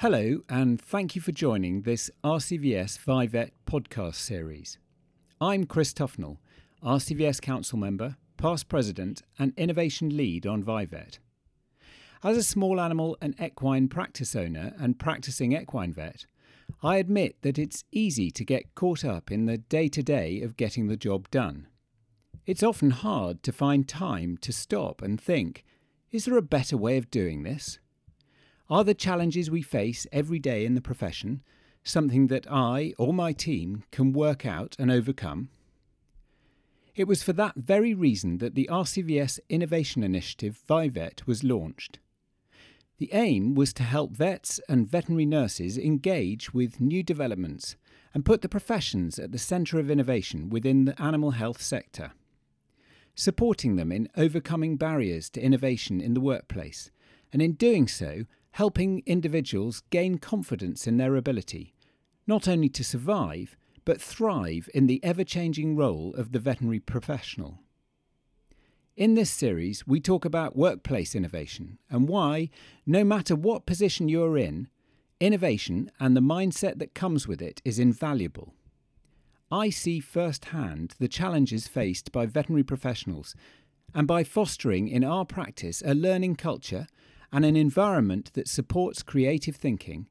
Hello, and thank you for joining this RCVS Vivet podcast series. I'm Chris Tufnell, RCVS Council Member, Past President, and Innovation Lead on Vivet. As a small animal and equine practice owner and practicing equine vet, I admit that it's easy to get caught up in the day to day of getting the job done. It's often hard to find time to stop and think is there a better way of doing this? Are the challenges we face every day in the profession something that I or my team can work out and overcome? It was for that very reason that the RCVS Innovation Initiative ViVet was launched. The aim was to help vets and veterinary nurses engage with new developments and put the professions at the centre of innovation within the animal health sector. Supporting them in overcoming barriers to innovation in the workplace, and in doing so, helping individuals gain confidence in their ability, not only to survive, but thrive in the ever changing role of the veterinary professional. In this series, we talk about workplace innovation and why, no matter what position you're in, innovation and the mindset that comes with it is invaluable. I see firsthand the challenges faced by veterinary professionals, and by fostering in our practice a learning culture and an environment that supports creative thinking,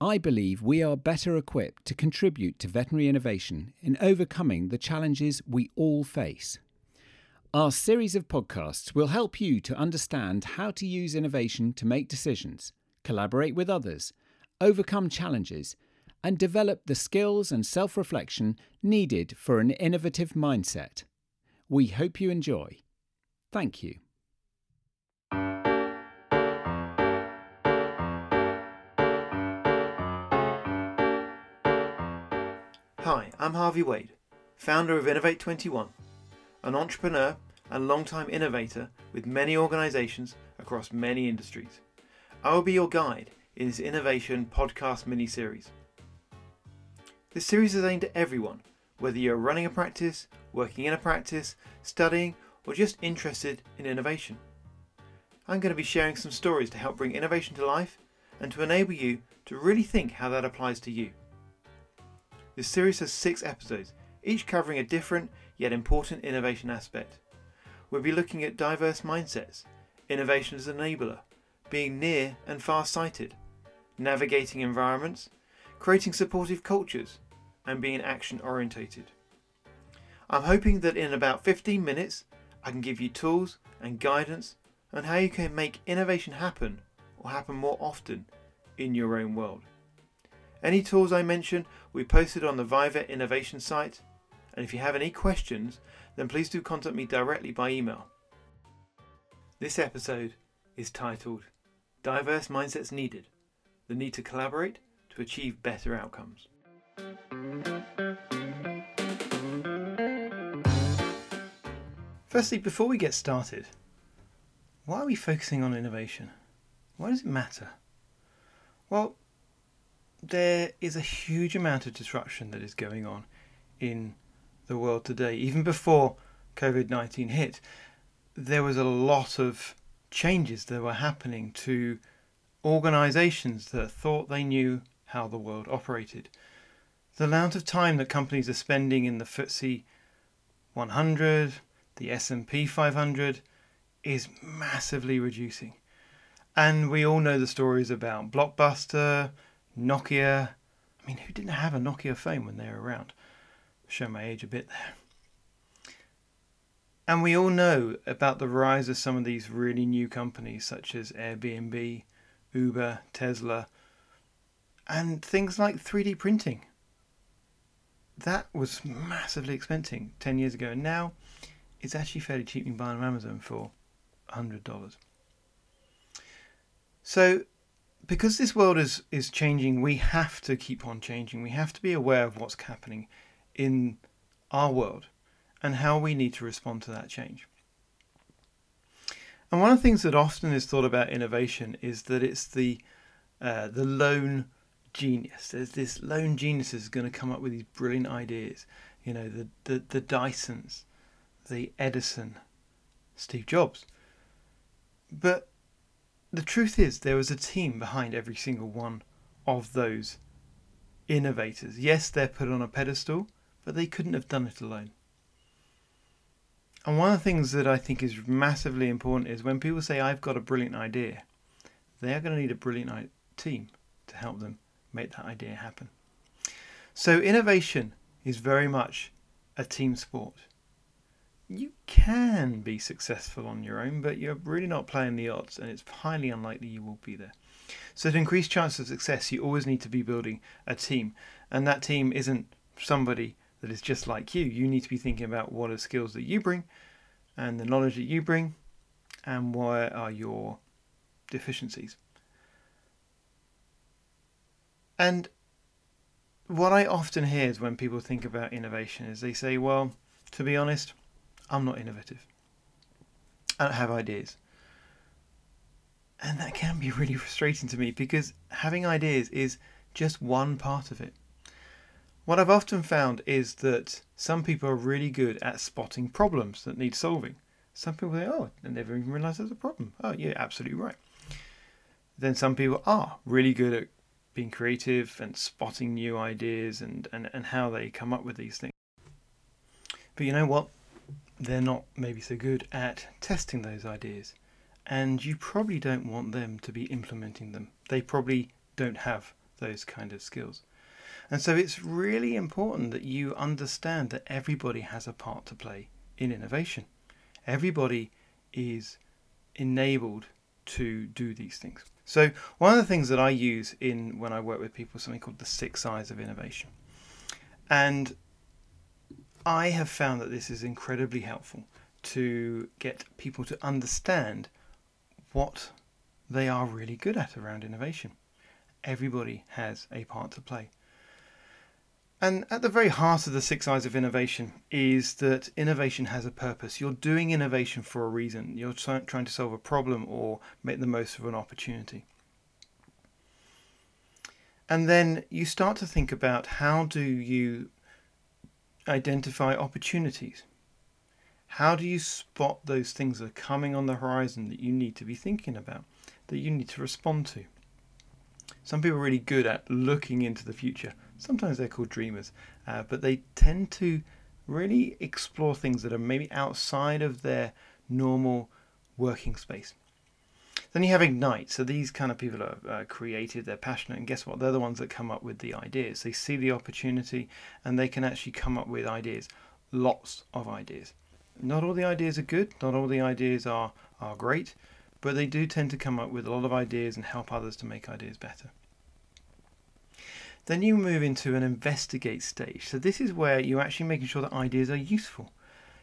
I believe we are better equipped to contribute to veterinary innovation in overcoming the challenges we all face. Our series of podcasts will help you to understand how to use innovation to make decisions, collaborate with others, overcome challenges, and develop the skills and self reflection needed for an innovative mindset. We hope you enjoy. Thank you. Hi, I'm Harvey Wade, founder of Innovate21, an entrepreneur and long-time innovator with many organizations across many industries. I will be your guide in this innovation podcast mini series. This series is aimed at everyone, whether you're running a practice, working in a practice, studying, or just interested in innovation. I'm going to be sharing some stories to help bring innovation to life and to enable you to really think how that applies to you. This series has six episodes, each covering a different yet important innovation aspect. We'll be looking at diverse mindsets, innovation as an enabler, being near and far sighted, navigating environments, creating supportive cultures, and being action orientated. I'm hoping that in about 15 minutes I can give you tools and guidance on how you can make innovation happen or happen more often in your own world. Any tools I mention will be posted on the ViVet Innovation site, and if you have any questions, then please do contact me directly by email. This episode is titled Diverse Mindsets Needed The Need to Collaborate to Achieve Better Outcomes. Firstly, before we get started, why are we focusing on innovation? Why does it matter? Well, there is a huge amount of disruption that is going on in the world today. Even before COVID 19 hit, there was a lot of changes that were happening to organizations that thought they knew how the world operated. The amount of time that companies are spending in the FTSE 100, the S&P 500 is massively reducing. And we all know the stories about Blockbuster, Nokia. I mean, who didn't have a Nokia phone when they were around? Show my age a bit there. And we all know about the rise of some of these really new companies such as Airbnb, Uber, Tesla, and things like 3D printing. That was massively expensive 10 years ago, and now it's actually fairly cheap. You can buy on Amazon for $100. So because this world is is changing, we have to keep on changing. We have to be aware of what's happening in our world and how we need to respond to that change. And one of the things that often is thought about innovation is that it's the uh, the lone genius. There's this lone genius is going to come up with these brilliant ideas. You know, the the, the Dysons, the Edison, Steve Jobs. But the truth is, there was a team behind every single one of those innovators. Yes, they're put on a pedestal, but they couldn't have done it alone. And one of the things that I think is massively important is when people say, I've got a brilliant idea, they are going to need a brilliant team to help them make that idea happen. So, innovation is very much a team sport. You can be successful on your own, but you're really not playing the odds, and it's highly unlikely you will be there. So, to increase chance of success, you always need to be building a team, and that team isn't somebody that is just like you. You need to be thinking about what are skills that you bring, and the knowledge that you bring, and where are your deficiencies. And what I often hear is when people think about innovation is they say, well, to be honest, I'm not innovative. I don't have ideas. And that can be really frustrating to me because having ideas is just one part of it. What I've often found is that some people are really good at spotting problems that need solving. Some people say, oh, I never even realised there's a problem. Oh, yeah, absolutely right. Then some people are really good at being creative and spotting new ideas and, and, and how they come up with these things. But you know what? They're not maybe so good at testing those ideas. And you probably don't want them to be implementing them. They probably don't have those kind of skills. And so it's really important that you understand that everybody has a part to play in innovation. Everybody is enabled to do these things. So one of the things that I use in when I work with people is something called the six I's of innovation. And I have found that this is incredibly helpful to get people to understand what they are really good at around innovation. Everybody has a part to play. And at the very heart of the six I's of innovation is that innovation has a purpose. You're doing innovation for a reason. You're trying to solve a problem or make the most of an opportunity. And then you start to think about how do you identify opportunities? How do you spot those things that are coming on the horizon that you need to be thinking about, that you need to respond to? Some people are really good at looking into the future sometimes they're called dreamers, uh, but they tend to really explore things that are maybe outside of their normal working space. Then you have Ignite. So these kind of people are uh, creative, they're passionate, and guess what? They're the ones that come up with the ideas. They see the opportunity and they can actually come up with ideas. Lots of ideas. Not all the ideas are good, not all the ideas are, are great, but they do tend to come up with a lot of ideas and help others to make ideas better. Then you move into an investigate stage. So this is where you're actually making sure that ideas are useful.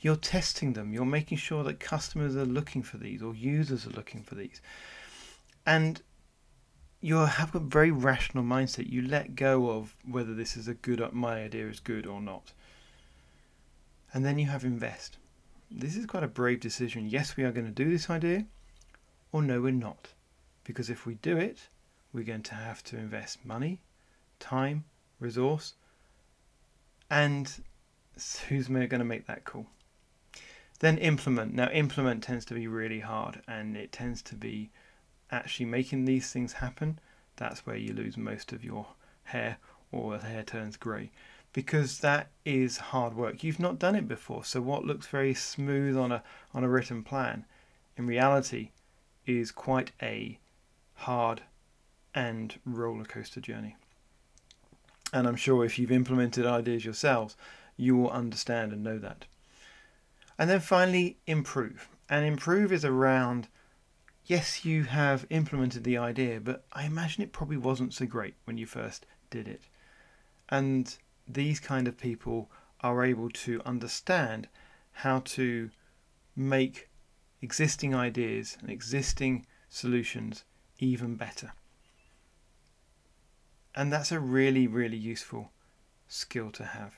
You're testing them. You're making sure that customers are looking for these or users are looking for these. And you have a very rational mindset. You let go of whether this is a good, uh, my idea is good or not. And then you have invest. This is quite a brave decision. Yes, we are going to do this idea, or no, we're not. Because if we do it, we're going to have to invest money, time, resource, and who's going to make that call? Then implement. Now, implement tends to be really hard and it tends to be actually making these things happen. That's where you lose most of your hair or the hair turns grey because that is hard work. You've not done it before. So, what looks very smooth on a, on a written plan in reality is quite a hard and roller coaster journey. And I'm sure if you've implemented ideas yourselves, you will understand and know that. And then finally, improve. And improve is around yes, you have implemented the idea, but I imagine it probably wasn't so great when you first did it. And these kind of people are able to understand how to make existing ideas and existing solutions even better. And that's a really, really useful skill to have.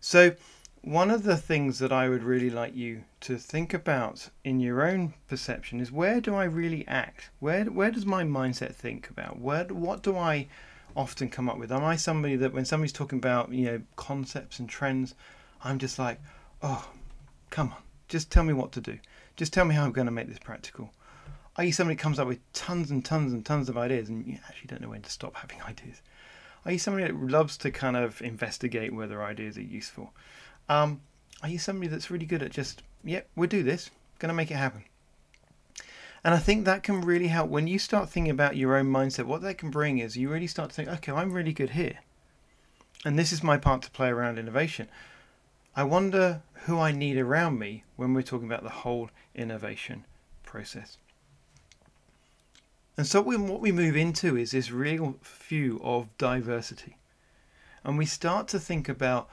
So, one of the things that I would really like you to think about in your own perception is where do I really act? Where where does my mindset think about? Where what do I often come up with? Am I somebody that when somebody's talking about you know concepts and trends, I'm just like, oh, come on, just tell me what to do. Just tell me how I'm going to make this practical. Are you somebody that comes up with tons and tons and tons of ideas and you actually don't know when to stop having ideas? Are you somebody that loves to kind of investigate whether ideas are useful? Um, are you somebody that's really good at just, yep, we'll do this, going to make it happen? And I think that can really help when you start thinking about your own mindset. What that can bring is you really start to think, okay, I'm really good here. And this is my part to play around innovation. I wonder who I need around me when we're talking about the whole innovation process. And so what we move into is this real view of diversity. And we start to think about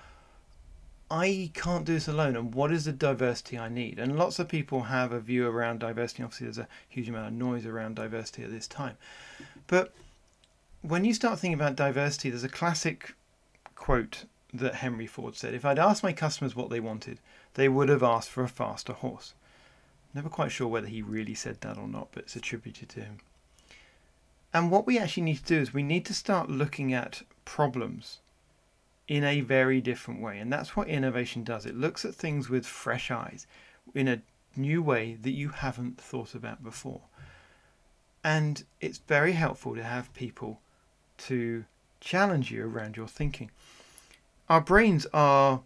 I can't do this alone, and what is the diversity I need? And lots of people have a view around diversity. Obviously, there's a huge amount of noise around diversity at this time. But when you start thinking about diversity, there's a classic quote that Henry Ford said If I'd asked my customers what they wanted, they would have asked for a faster horse. Never quite sure whether he really said that or not, but it's attributed to him. And what we actually need to do is we need to start looking at problems in a very different way. And that's what innovation does. It looks at things with fresh eyes in a new way that you haven't thought about before. And it's very helpful to have people to challenge you around your thinking. Our brains are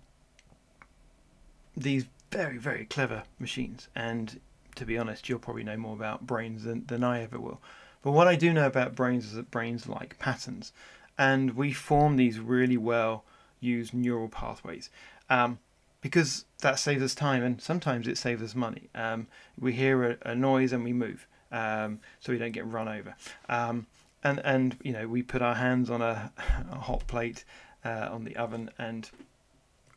these very, very clever machines. And to be honest, you'll probably know more about brains than, than I ever will. But what I do know about brains is that brains like patterns and we form these really well used neural pathways um, because that saves us time and sometimes it saves us money. Um, we hear a, a, noise and we move um, so we don't get run over. Um, and and you know we put our hands on a, a hot plate uh, on the oven and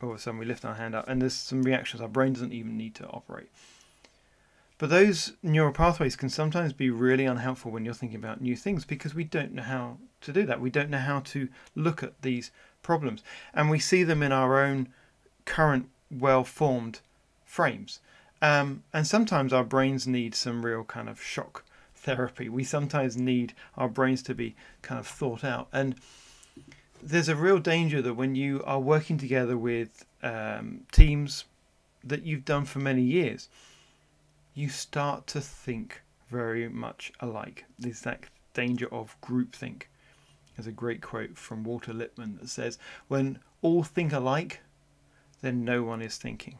all of a sudden we lift our hand up and there's some reactions our brain doesn't even need to operate. But those neural pathways can sometimes be really unhelpful when you're thinking about new things because we don't know how to do that. We don't know how to look at these problems. And we see them in our own current well formed frames. Um, and sometimes our brains need some real kind of shock therapy. We sometimes need our brains to be kind of thought out. And there's a real danger that when you are working together with um, teams that you've done for many years, you start to think very much alike. There's that danger of groupthink. There's a great quote from Walter Lippmann that says, When all think alike, then no one is thinking.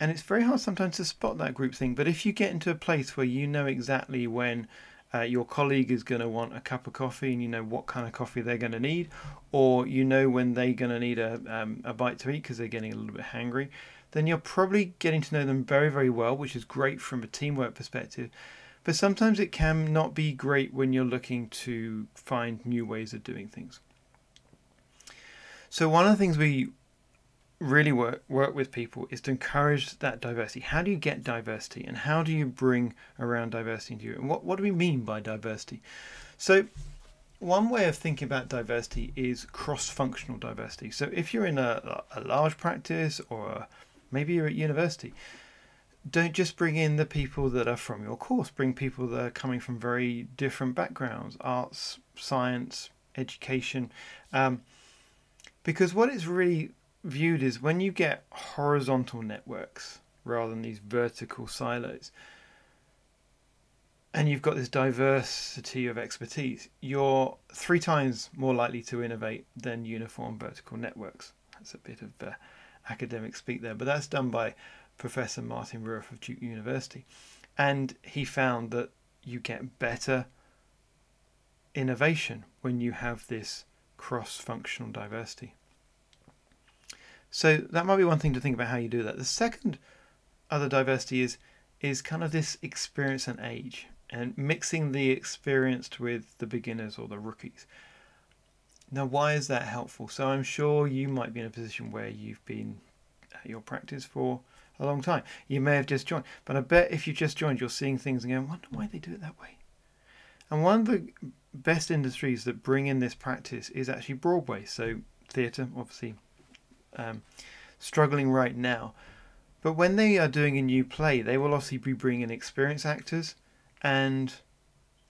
And it's very hard sometimes to spot that groupthink, but if you get into a place where you know exactly when uh, your colleague is going to want a cup of coffee and you know what kind of coffee they're going to need, or you know when they're going to need a, um, a bite to eat because they're getting a little bit hangry, then you're probably getting to know them very, very well, which is great from a teamwork perspective. But sometimes it can not be great when you're looking to find new ways of doing things. So, one of the things we really work, work with people is to encourage that diversity. How do you get diversity and how do you bring around diversity into you? And what, what do we mean by diversity? So, one way of thinking about diversity is cross functional diversity. So, if you're in a, a large practice or a, maybe you're at university, don't just bring in the people that are from your course, bring people that are coming from very different backgrounds arts, science, education. Um, because what it's really viewed is when you get horizontal networks rather than these vertical silos, and you've got this diversity of expertise, you're three times more likely to innovate than uniform vertical networks. That's a bit of uh, academic speak there, but that's done by Professor Martin Ruef of Duke University. And he found that you get better innovation when you have this cross functional diversity. So that might be one thing to think about how you do that. The second other diversity is is kind of this experience and age and mixing the experienced with the beginners or the rookies. Now, why is that helpful? So, I'm sure you might be in a position where you've been at your practice for a long time. You may have just joined, but I bet if you just joined, you're seeing things and going, wonder why they do it that way. And one of the best industries that bring in this practice is actually Broadway. So theatre, obviously, um, struggling right now. But when they are doing a new play, they will obviously be bringing in experienced actors and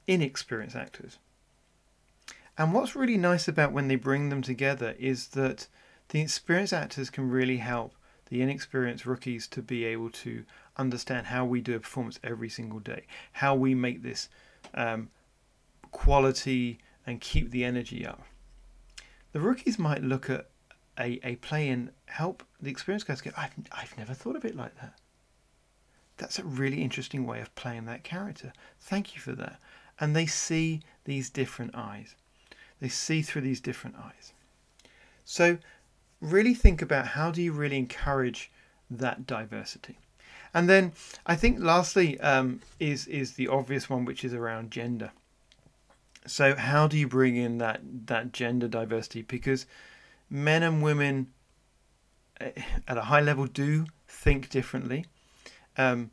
inexperienced actors. And what's really nice about when they bring them together is that the experienced actors can really help the inexperienced rookies to be able to understand how we do a performance every single day, how we make this um, quality and keep the energy up. The rookies might look at a, a play and help the experienced guys go, I've, I've never thought of it like that. That's a really interesting way of playing that character. Thank you for that. And they see these different eyes. They see through these different eyes. So really think about how do you really encourage that diversity. And then I think lastly um, is is the obvious one, which is around gender. So how do you bring in that that gender diversity? Because men and women eh, at a high level do think differently. Um,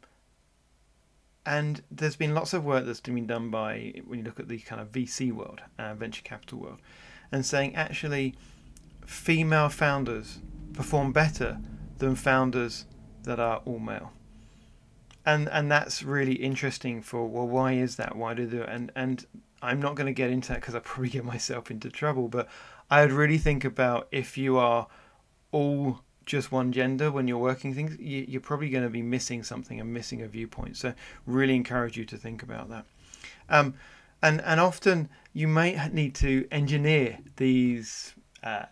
and there's been lots of work that's been done by when you look at the kind of VC world, uh, venture capital world, and saying actually female founders perform better than founders that are all male. And and that's really interesting for well why is that? Why do they and and I'm not going to get into that because I probably get myself into trouble, but I would really think about if you are all just one gender when you're working things, you're probably going to be missing something and missing a viewpoint. So, really encourage you to think about that. Um, and and often you may need to engineer these uh,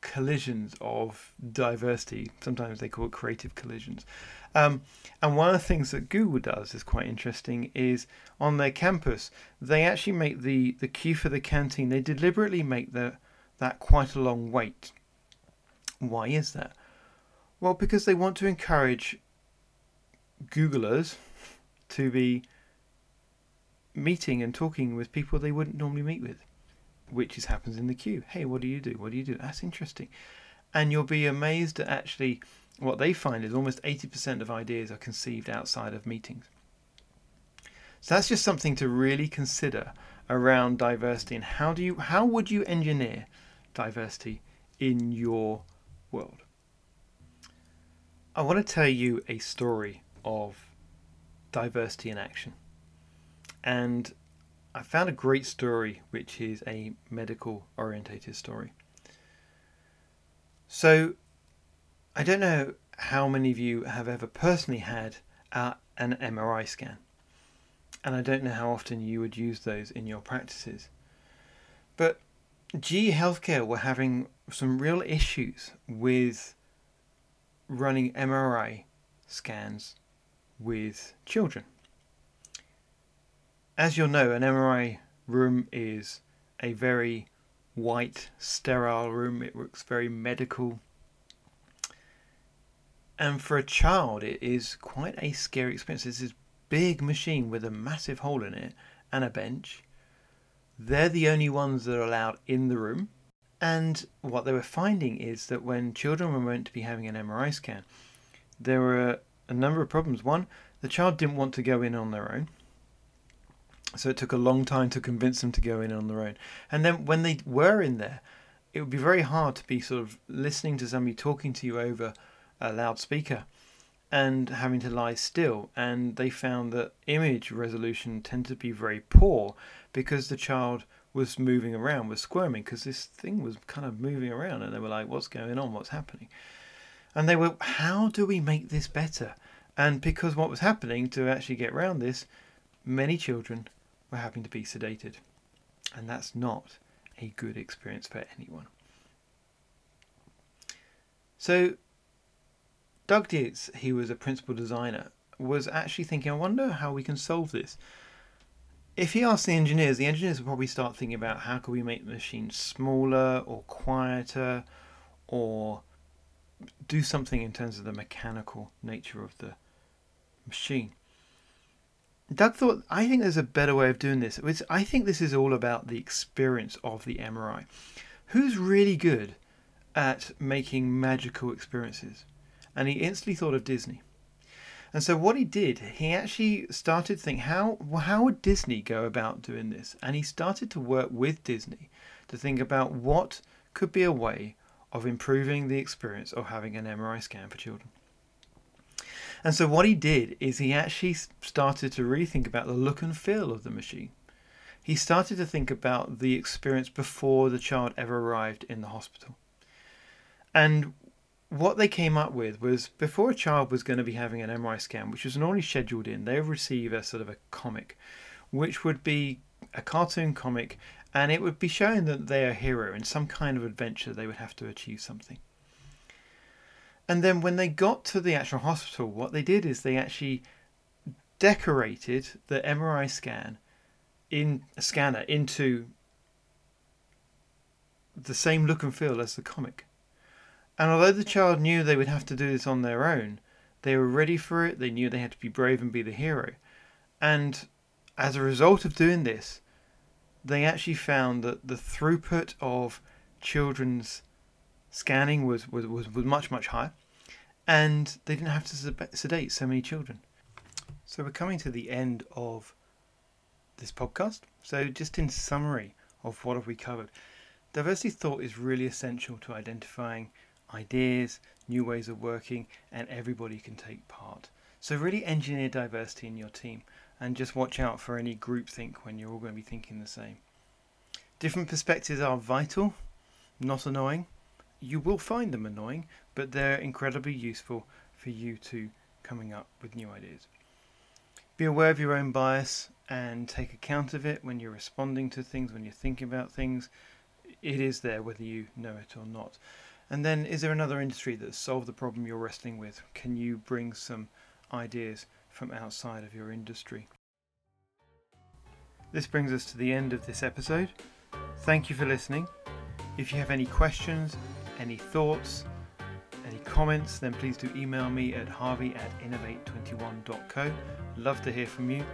collisions of diversity. Sometimes they call it creative collisions. Um, and one of the things that Google does is quite interesting is on their campus they actually make the the queue for the canteen. They deliberately make the that quite a long wait. Why is that? Well, because they want to encourage Googlers to be meeting and talking with people they wouldn't normally meet with, which is happens in the queue. Hey, what do you do? What do you do? That's interesting. And you'll be amazed at actually what they find is almost 80% of ideas are conceived outside of meetings. So that's just something to really consider around diversity and how do you how would you engineer diversity in your world. I want to tell you a story of diversity in action. And I found a great story which is a medical orientated story. So I don't know how many of you have ever personally had uh, an MRI scan. And I don't know how often you would use those in your practices. But GE Healthcare were having some real issues with running MRI scans with children. As you'll know, an MRI room is a very white, sterile room. It looks very medical. And for a child, it is quite a scary experience. It's this big machine with a massive hole in it and a bench. They're the only ones that are allowed in the room. And what they were finding is that when children were meant to be having an MRI scan, there were a number of problems. One, the child didn't want to go in on their own. So it took a long time to convince them to go in on their own. And then when they were in there, it would be very hard to be sort of listening to somebody talking to you over a loudspeaker and having to lie still. And they found that image resolution tended to be very poor because the child was moving around, was squirming because this thing was kind of moving around. And they were like, what's going on? What's happening? And they were, how do we make this better? And because what was happening to actually get around this, many children were having to be sedated. And that's not a good experience for anyone. So Doug Dietz, he was a principal designer, was actually thinking, I wonder how we can solve this. If he asked the engineers, the engineers would probably start thinking about how can we make the machine smaller or quieter or do something in terms of the mechanical nature of the machine. Doug thought, I think there's a better way of doing this. I think this is all about the experience of the MRI. Who's really good at making magical experiences? and he instantly thought of Disney. And so what he did, he actually started to think how how would Disney go about doing this? And he started to work with Disney to think about what could be a way of improving the experience of having an MRI scan for children. And so what he did is he actually started to rethink about the look and feel of the machine. He started to think about the experience before the child ever arrived in the hospital. And what they came up with was before a child was going to be having an MRI scan, which was normally scheduled in, they would receive a sort of a comic, which would be a cartoon comic, and it would be showing that they're a hero in some kind of adventure. They would have to achieve something. And then when they got to the actual hospital, what they did is they actually decorated the MRI scan in a scanner into the same look and feel as the comic. And although the child knew they would have to do this on their own, they were ready for it. They knew they had to be brave and be the hero. And as a result of doing this, they actually found that the throughput of children's scanning was, was, was, was much, much higher. And they didn't have to sedate so many children. So we're coming to the end of this podcast. So just in summary of what have we covered. Diversity thought is really essential to identifying ideas, new ways of working, and everybody can take part. So really engineer diversity in your team and just watch out for any groupthink when you're all going to be thinking the same. Different perspectives are vital, not annoying. You will find them annoying, but they're incredibly useful for you to coming up with new ideas. Be aware of your own bias and take account of it when you're responding to things, when you're thinking about things. It is there whether you know it or not. And then, is there another industry that's solved the problem you're wrestling with? Can you bring some ideas from outside of your industry? This brings us to the end of this episode. Thank you for listening. If you have any questions, any thoughts, any comments, then please do email me at harvey at innovate21.co. Love to hear from you.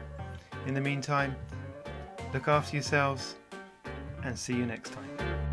In the meantime, look after yourselves and see you next time.